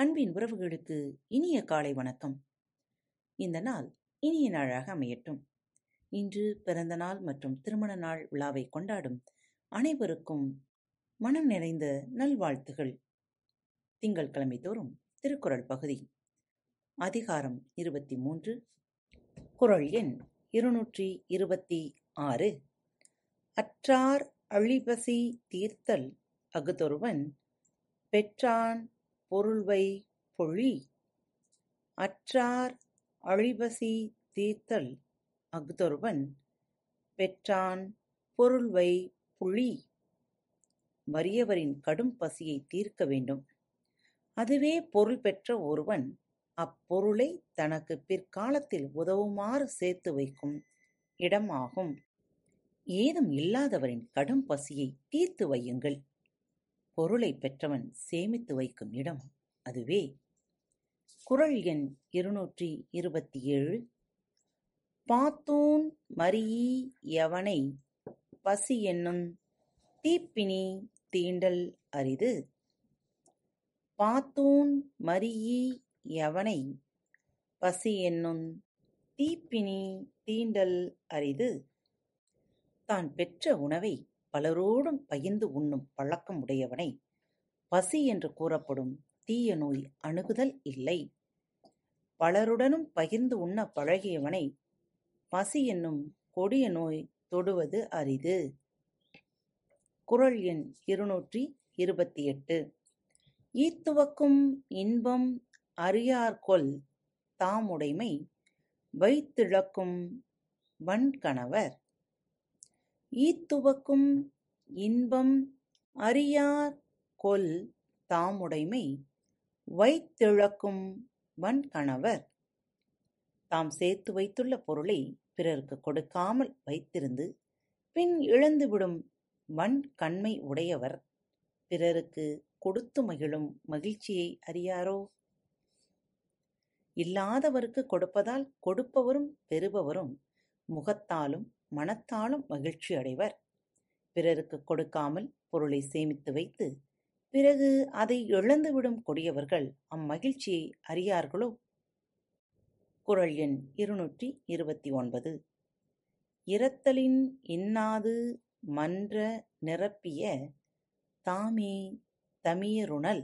அன்பின் உறவுகளுக்கு இனிய காலை வணக்கம். இந்த நாள் இனிய நாளாக அமையட்டும். இன்று பிறந்த நாள் மற்றும் திருமண நாள் விழாவை கொண்டாடும் அனைவருக்கும் மனம் நிறைந்த நல்வாழ்த்துகள். திங்கட்கிழமை தோறும் திருக்குறள் பகுதி. அதிகாரம் இருபத்தி மூன்று குறள் எண் இருநூற்றி இருபத்தி ஆறு. அற்றார் அழிபசி தீர்த்தல் அகுதொருவன் பெற்றான் பொருள்வை பொழி அற்றார் அழிபசி தீர்த்தல் அஃதொருவன் பெற்றான் பொருள்வை புழி வறியவரின் கடும் பசியை தீர்க்க வேண்டும். அதுவே பொருள் பெற்ற ஒருவன் அப்பொருளை தனக்கு பிற்காலத்தில் உதவுமாறு சேர்த்து வைக்கும் இடமாகும். ஏதும் இல்லாதவரின் கடும் பசியை தீர்த்து வையுங்கள். பொருளை பெற்றவன் சேமித்து வைக்கும் இடம் அதுவே. குறள் எண் இருநூற்றி இருபத்தி ஏழு பாத்தூன் மரியி எவனை பசி என்னும் தீப்பினி தீண்டல் அரிது. பாத்தூன் மரியி எவனை பசி என்னும் தீப்பினி தீண்டல் அரிது. தான் பெற்ற உணவை பலரோடும் பகிர்ந்து உண்ணும் பழக்கம் உடையவனை பசி என்று கூறப்படும் தீய நோய் அணுகுதல் இல்லை. பலருடனும் பகிர்ந்து உண்ண பழகியவனை பசி என்னும் கொடிய நோய் தொடுவது அரிது. குறள் எண் இருநூற்றி இருபத்தி எட்டு ஈத்துவக்கும் இன்பம் அறியார்கொல் தாமுடைமை வைத்திழக்கும் வன்கணவர் ஈத்துவக்கும் இன்பம் அறியார் கொல் தாமுடைமை வைத்திழக்கும் வன்கணவர் தாம் சேர்த்து வைத்துள்ள பொருளை பிறருக்கு கொடுக்காமல் வைத்திருந்து பின் இழந்துவிடும் வன்கண்மை உடையவர் பிறருக்கு கொடுத்து மகிழும் மகிழ்ச்சியை அறியாரோ? இல்லாதவருக்கு கொடுப்பதால் கொடுப்பவரும் பெறுபவரும் முகத்தாலும் மனத்தாலும் மகிழ்ச்சி அடைவர். பிறருக்கு கொடுக்காமல் பொருளை சேமித்து வைத்து பிறகு அதை இழந்துவிடும் கொடியவர்கள் அம்மகிழ்ச்சியை அறியார்களோ? குரல் எண் இருநூற்றி இருபத்தி ஒன்பது. இரத்தலின் இன்னாது மன்ற நிரப்பிய தாமே தமியருணல்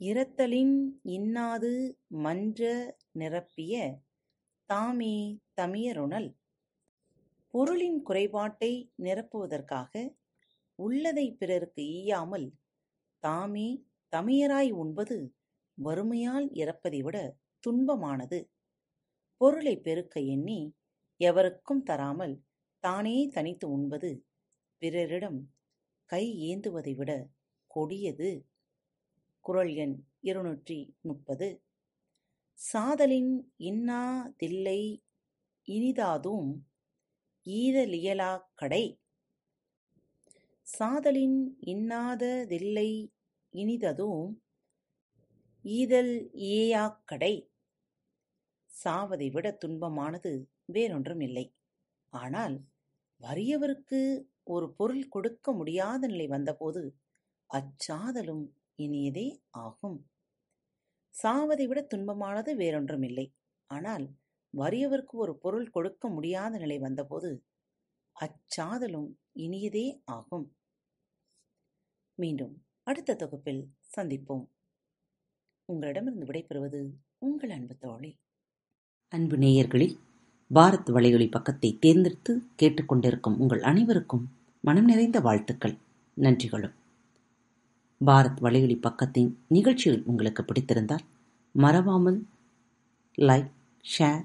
இரத்தலின் இன்னாது மன்ற நிரப்பிய தாமே தமியருணல் பொருளின் குறைபாட்டை நிரப்புவதற்காக உள்ளதை பிறருக்கு ஈயாமல் தாமே தமியராய் உண்பது வறுமையால் இறப்பதை விட துன்பமானது. பொருளை பெருக்க எண்ணி எவருக்கும் தராமல் தானே தனித்து உண்பது பிறரிடம் கை ஏந்துவதை விட கொடியது. குரல் எண் இருநூற்றி முப்பது. சாதலின் இன்னா தில்லை இனிதாதும் ஈதலியலாக் கடை. சாதலின் இன்னாததில்லை இனிததும் ஈதல் இயையாக் கடை. சாவதை விட துன்பமானது வேறொன்றும் இல்லை. ஆனால் வறியவருக்கு ஒரு பொருள் கொடுக்க முடியாத நிலை வந்தபோது அச்சாதலும் இனியதே ஆகும். சாவதை விட துன்பமானது வேறொன்றும் இல்லை. ஆனால் வறியவருக்கு ஒரு பொருள் கொடுக்க முடியாத நிலை வந்தபோது அச்சாதலும் இனியதே ஆகும். மீண்டும் அடுத்த தொகுப்பில் சந்திப்போம். உங்களிடமிருந்து விடைபெறுவது உங்கள் அன்பு தோழி. அன்பு நேயர்களில் பாரத் வலையொலி பக்கத்தை தேர்ந்தெடுத்து கேட்டுக்கொண்டிருக்கும் உங்கள் அனைவருக்கும் மனம் நிறைந்த வாழ்த்துக்கள். நன்றிகளும். பாரத் வலையொலி பக்கத்தின் நிகழ்ச்சிகள் உங்களுக்கு பிடித்திருந்தால் மறவாமல் லைக் ஷேர்